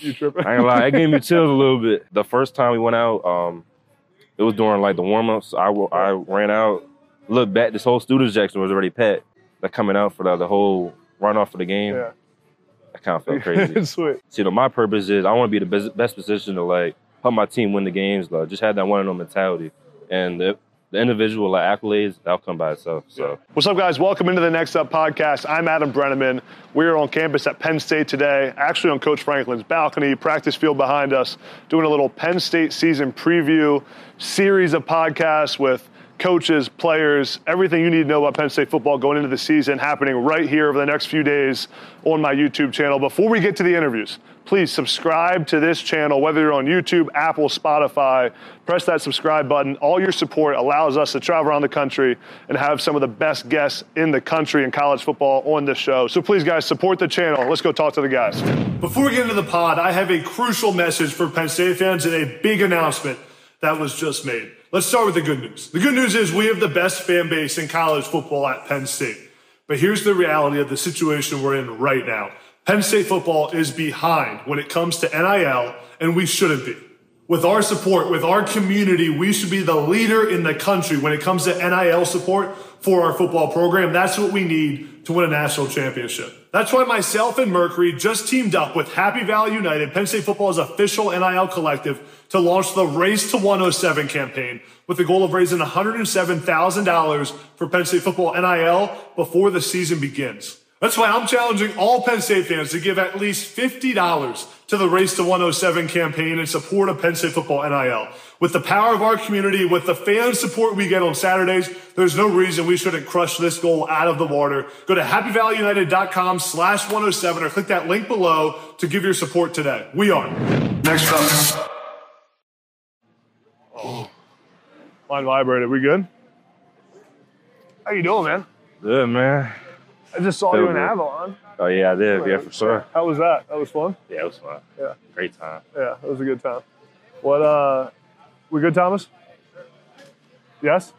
You tripping? I ain't gonna lie, it gave me chills a little bit. The first time we went out, um, it was during like the warm ups. I, I ran out, looked back, this whole student section was already packed. Like coming out for the, the whole run off of the game. Yeah. I kind of felt crazy. Sweet. You know, my purpose is I want to be the best, best position to like help my team win the games. Like, just have that one and one mentality, and the, the individual accolades that'll come by itself. So. What's up, guys? Welcome into the Next Up podcast. I'm Adam Breneman. We're on campus at Penn State today, actually on Coach Franklin's balcony, practice field behind us, doing a little Penn State season preview series of podcasts with coaches, players, everything you need to know about Penn State football going into the season happening right here over the next few days on my YouTube channel. Before we get to the interviews, please subscribe to this channel, whether you're on YouTube, Apple, Spotify. Press that subscribe button. All your support allows us to travel around the country and have some of the best guests in the country in college football on this show. So please, guys, support the channel. Let's go talk to the guys. Before we get into the pod, I have a crucial message for Penn State fans and a big announcement that was just made. Let's start with the good news. The good news is we have the best fan base in college football at Penn State. But here's the reality of the situation we're in right now. Penn State football is behind when it comes to NIL, and we shouldn't be. With our support, with our community, we should be the leader in the country when it comes to NIL support for our football program. That's what we need to win a national championship. That's why myself and Mercury just teamed up with Happy Valley United, Penn State football's official NIL collective, to launch the Race to 107 campaign with the goal of raising $107,000 for Penn State football NIL before the season begins. That's why I'm challenging all Penn State fans to give at least $50 to the Race to 107 campaign in support of Penn State football NIL. With the power of our community, with the fan support we get on Saturdays, there's no reason we shouldn't crush this goal out of the water. Go to happyvalleyunited.com slash 107 or click that link below to give your support today. We are. Next up. Oh. Line vibrated. We good? How you doing, man? Good man. I just saw Feel you in good. Avalon. Oh yeah, I did. Yeah, for sure. How was that? That was fun. Yeah, it was fun. Yeah. Great time. Yeah, it was a good time. What? uh We good, Thomas? Yes.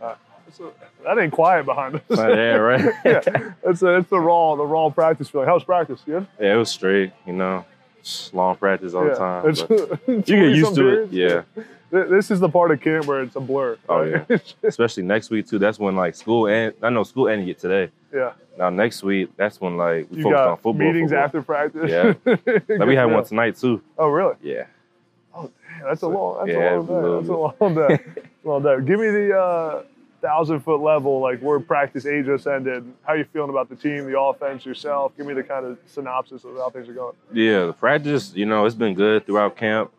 Uh, a- that ain't quiet behind us. Oh, yeah, right. yeah, it's a, it's the raw the raw practice feeling. How's practice? Good. Yeah, it was straight. You know, just long practice all yeah. the time. You get used to it. Yeah. This is the part of camp where it's a blur. Oh yeah. Especially next week too. That's when like school and I know school ended today. yeah. Now next week, that's when like we You focus on football. meetings football. after practice. Yeah. Like we had one tonight too. Oh really? Yeah. Yeah, that's a long. That's Yeah, a long day. That's a long day. long day. Give me the uh, thousand foot level, like where practice A just ended. How you feeling about the team, the offense, yourself? Give me the kind of synopsis of how things are going. Yeah, the practice, you know, it's been good throughout camp.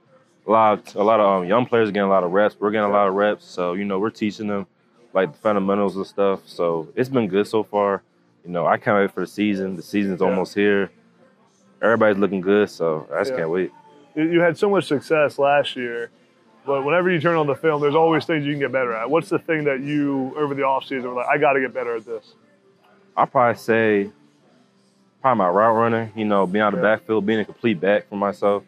A lot, a lot of um, young players getting a lot of reps. We're getting a lot of reps, so you know, we're teaching them like the fundamentals and stuff. So it's been good so far. You know, I can't wait for the season. The season's Yeah. almost here. Everybody's looking good, so I just Yeah. can't wait. You, you had so much success last year, but whenever you turn on the film, there's always things you can get better at. What's the thing that you over the offseason were like, I got to get better at this? I'll probably say probably my route running, you know, being out of the Yeah. backfield, being a complete back for myself.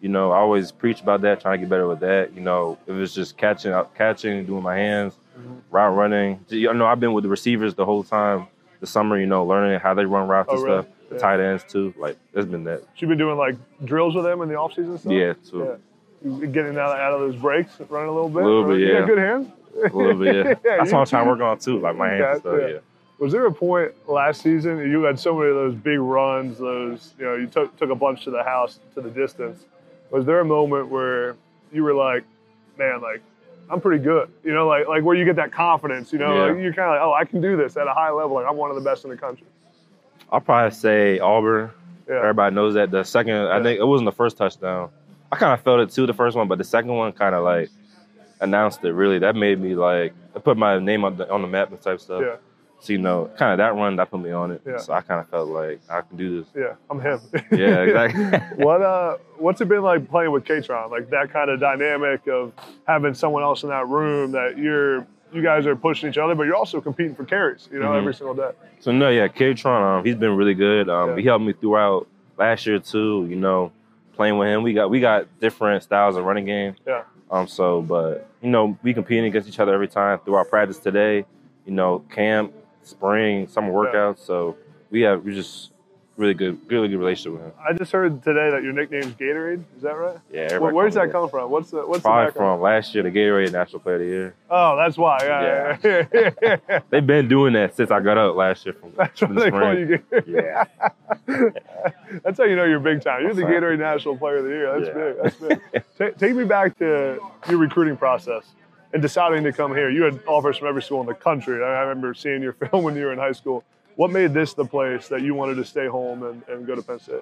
You know, I always preach about that, trying to get better with that. You know, if it's just catching, catching, doing my hands, Mm-hmm. route running. You know, I've been with the receivers the whole time, the summer. You know, learning how they run routes Oh, and really? stuff. The Yeah. tight ends too. Like it's been that. You've been doing like drills with them in the offseason and stuff? Yeah, too. Yeah. You getting out, out of those breaks, running a little bit? A little bit, You got yeah. good hands? A little bit, yeah. That's what I'm trying to work on too, like my hands and stuff. yeah. Yeah. Was there a point last season you had so many of those big runs, those you know you took took a bunch to the house to the distance? Was there a moment where you were like, man, like I'm pretty good, you know, like like where you get that confidence, you know, Yeah. like, you're kind of like, oh, I can do this at a high level, like I'm one of the best in the country. I'll probably say Auburn. Yeah, Everybody knows that. The second, Yeah. I think it wasn't the first touchdown. I kind of felt it too, the first one, but the second one kind of like announced it. Really, that made me like put my name on the on the map and type stuff. yeah, So you know, kind of that run that put me on it. Yeah. So I kind of felt like I can do this. yeah, I'm him. Yeah, exactly. What uh, what's it been like playing with Kaytron? Like that kind of dynamic of having someone else in that room that you're, you guys are pushing each other, but you're also competing for carries, you know, Mhm. every single day. so no, yeah, Kaytron, um, he's been really good. Um, Yeah. He helped me throughout last year too. You know, playing with him, we got we got different styles of running game. Yeah. Um. So, but you know, we competing against each other every time through our practice today. You know, camp, spring, summer Yeah. workouts. So we have we just really good, really good relationship with him. I just heard today that your nickname's Gatorade. Is that right? Yeah, Where, where's that come from? What's the what's Probably the from last year, the Gatorade National Player of the Year. Oh, that's why. Yeah, yeah. yeah, yeah. They've been doing that since I got up last year. From, That's from the spring. you. Yeah. That's how you know you're big time. You're the Gatorade National Player of the Year. That's big. That's big. Ta- take me back to your recruiting process and deciding to come here. You had offers from every school in the country. I remember seeing your film when you were in high school. What made this the place that you wanted to stay home and, and go to Penn State?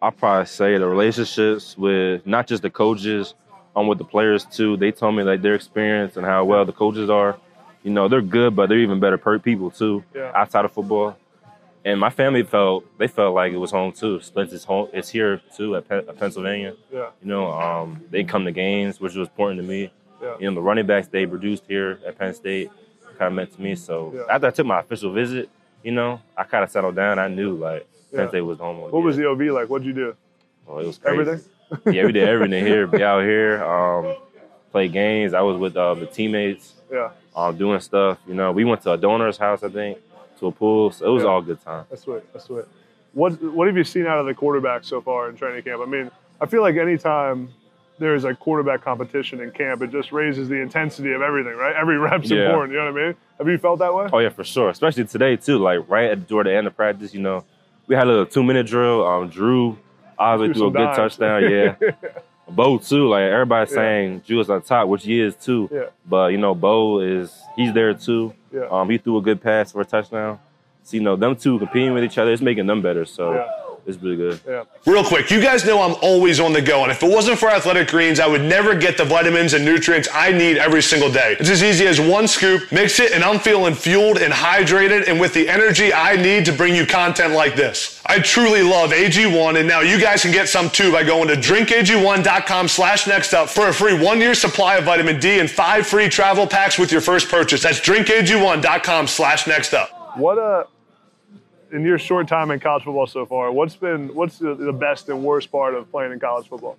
I'll probably say the relationships with not just the coaches, um, with the players too. They told me like their experience and how well the coaches are. You know, they're good, but they're even better per people too, Yeah. outside of football. And my family felt they felt like it was home too. Spencer's home. It's here too at, at Pennsylvania. Yeah, You know, um, they come to games, which was important to me. yeah, You know, the running backs they produced here at Penn State kind of meant to me. So Yeah. after I took my official visit, you know, I kind of settled down. I knew like Yeah. State was home. What was the OV like? What'd you do? Oh, it was crazy. Everything? yeah, we did everything here. Be out here, um, play games. I was with uh, the teammates, Yeah, um, doing stuff. You know, we went to a donor's house, I think, to a pool. So it was Yeah. all good time. that's sweet. That's sweet. What What have you seen out of the quarterback so far in training camp? I mean, I feel like anytime there's a quarterback competition in camp, it just raises the intensity of everything, right? Every rep's Yeah. important. You know what I mean? Have you felt that way? Oh yeah, for sure. Especially today too. Like right at toward the end of practice, you know, we had a little two minute drill. Um, Drew obviously Threw threw a good dimes. touchdown. Yeah. Beau too. Like everybody's Yeah. saying, Drew is on top, which he is too. Yeah. But you know, Beau is he's there too. Yeah. Um, he threw a good pass for a touchdown. So you know, them two competing with each other, it's making them better. So Yeah. It's really good. Yeah. Real quick, you guys know I'm always on the go, and if it wasn't for Athletic Greens, I would never get the vitamins and nutrients I need every single day. It's as easy as one scoop, mix it, and I'm feeling fueled and hydrated and with the energy I need to bring you content like this. I truly love AG1, and now you guys can get some too by going to drinkag1.com slash next up for a free one-year supply of vitamin D and five free travel packs with your first purchase. That's drinkag1.com slash next up. What uh in your short time in college football so far, what's been what's the, the best and worst part of playing in college football?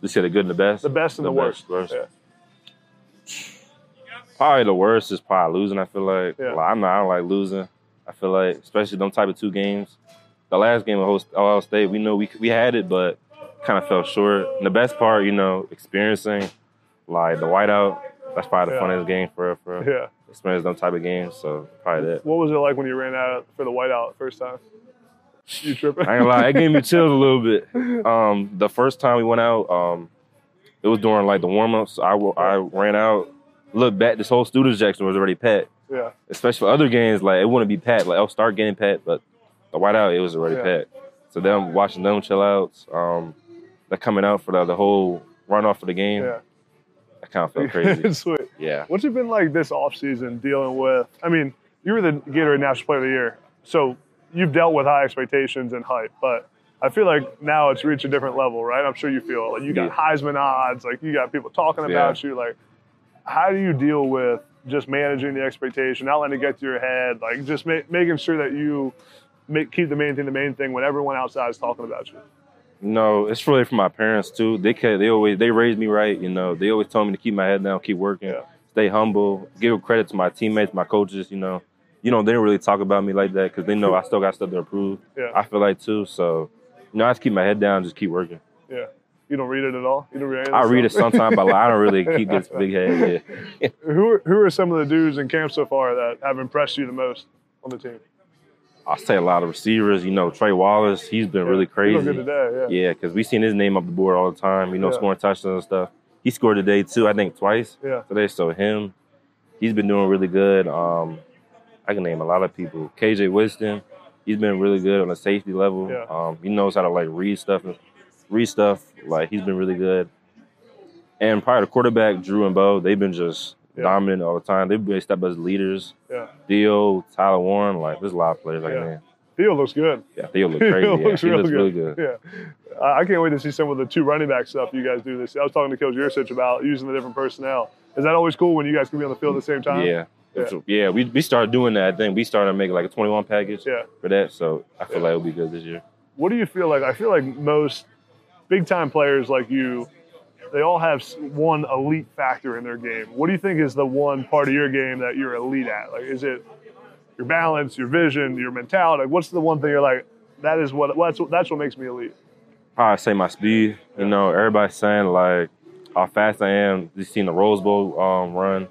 You said the good and the best. The best and the, worst. best, worst. Yeah. Probably the worst is probably losing. I feel like. Yeah. Like, I'm not. I don't like losing. I feel like, especially them type of two games. The last game of Ohio- Ohio State, we know we we had it, but kind of fell short. And the best part, you know, experiencing like the whiteout. That's probably the Yeah. funnest game for for Yeah. Experience them type of games. So probably that. What was it like when you ran out for the whiteout first time? You tripping? I ain't gonna lie, it gave me chills a little bit. Um, the first time we went out, um, it was during like the warm ups. I, I ran out, looked back, this whole student section was already packed. yeah. Especially for other games, like it wouldn't be packed. Like I'll start getting packed, but the whiteout it was already Yeah. packed. So them watching them chill out, um, they're coming out for the, the whole run off of the game. Yeah. I kind of feel crazy. Sweet. yeah. What's it been like this offseason dealing with? I mean, you were the Gatorade National Player of the Year, so you've dealt with high expectations and hype, but I feel like now it's reached a different level, right? I'm sure you feel like you got Yeah. Heisman odds, like you got people talking about you. Like, how do you deal with just managing the expectation, not letting it get to your head, like just ma- making sure that you make, keep the main thing the main thing when everyone outside is talking about you? No, it's really for my parents too. They they always they raised me right. You know, they always told me to keep my head down, keep working, Yeah. stay humble, give credit to my teammates, my coaches. You know, you know they didn't really talk about me like that because they know I still got stuff to improve. Yeah. I feel like too. So, you know, I just keep my head down, just keep working. Yeah. You don't read it at all. You don't read. of I read it sometimes, but like, I don't really keep this big head. Yeah. Who are, who are some of the dudes in camp so far that have impressed you the most on the team? I'll say a lot of receivers. You know, Trey Wallace, he's been really crazy. today. Yeah. Yeah, because we seen his name up the board all the time. You know, Yeah. scoring touchdowns and stuff. He scored today too. I think twice. Yeah. today. So him, he's been doing really good. Um, I can name a lot of people. KJ Winston, he's been really good on the safety level. Yeah. Um, he knows how to like read stuff and read stuff. Like he's been really good. And prior to quarterback, Drew and Beau, they've been just Yeah. dominant all the time. They've been step as leaders. Yeah. Theo, Tyler Warren, like there's a lot of players like Yeah. that. Theo looks good. Yeah, Theo looks crazy. Theo yeah, looks he real looks good. really good. Yeah. I can't wait to see some of the two running back stuff you guys do this. Year. I was talking to Coach Yurcich about using the different personnel. Is that always cool when you guys can be on the field at the same time? Yeah. Yeah. Yeah, we, we started doing that. I think we started making like a 21 package Yeah. for that. So I feel like it'll be good this year. What do you feel like? I feel like most big time players like you, they all have one elite factor in their game. What do you think is the one part of your game that you're elite at? Like, is it your balance, your vision, your mentality? Like, what's the one thing you're like, that is what well, that's, what- that's what makes me elite. Probably say my speed. You know, everybody's saying like how fast I am. They seen the Rose Bowl um, run.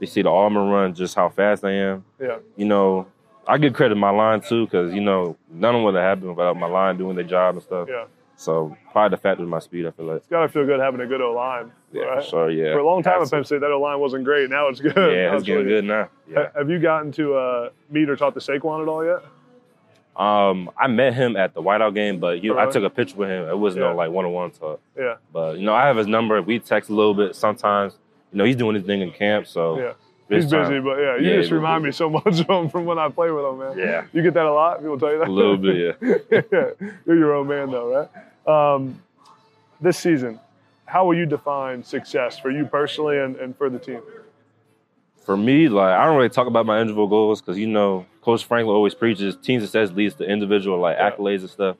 They see the Auburn run, just how fast I am. Yeah, You know, I give credit to my line too, because you know none of what happened without my line doing their job and stuff. yeah. So probably the factor of my speed. I feel like. It's gotta feel good having a good O line. Yeah, right? for sure. Yeah. For a long time at Penn. State, that O line wasn't great. Now it's good. Yeah, it's getting good now. Yeah. Have you gotten to uh, meet or talk to Saquon at all yet? Um, I met him at the Whiteout game, but you, I took a picture with him. It was Yeah. no like one on one talk. Yeah, But you know, I have his number. We text a little bit sometimes. You know, he's doing his thing in camp, so yeah. He's time- busy, but yeah, you Yeah, just remind me so much of him from when I play with him, man. Yeah. You get that a lot? People tell you that? a little bit. Yeah. yeah. You're your own man, though, right? Um, this season, how will you define success for you personally and, and for the team? For me, like I don't really talk about my individual goals because you know, Coach Franklin always preaches team success leads to individual like Yeah. accolades and stuff.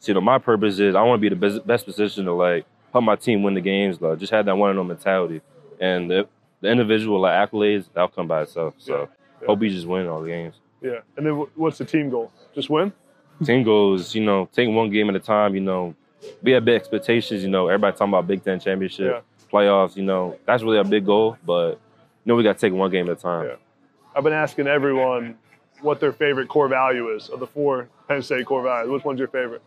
So you know, my purpose is I want to be the best, best position to like help my team win the games. Like just have that one and one mentality, and the, the individual like accolades that'll come by itself. So Yeah. Yeah. hope we just win all the games. Yeah. And then what's the team goal? Just win? team goals, you know, take one game at a time, you know, we have big expectations, you know, everybody talking about Big Ten championship, playoffs, you know, that's really a big goal, but you know we gotta take one game at a time. Yeah. I've been asking everyone what their favorite core value is of the four Penn State core values. Which one's your favorite?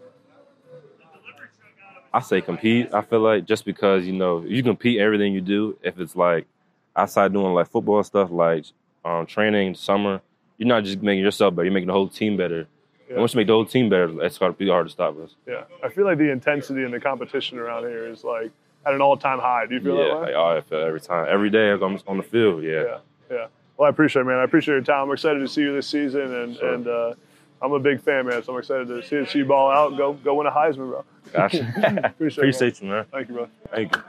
I say compete. I feel like just because, you know, you compete everything you do, if it's like outside doing like football stuff like um, training, summer, you're not just making yourself better, you're making the whole team better. Yeah. And once you make the whole team better, it's hard to be hard to stop us. Yeah. I feel like the intensity and the competition around here is like at an all time high. Do you feel yeah, that way? like, oh, I feel every time. Every day I'm on the field, yeah. Yeah, yeah. Well, I appreciate it, man. I appreciate your time. I'm excited to see you this season, and Sure. and uh, I'm a big fan, man. So I'm excited to see, see you ball out. Go go win a Heisman, bro. Gotcha. Appreciate it, man. Appreciate you, man. Thank you, bro. Thank you.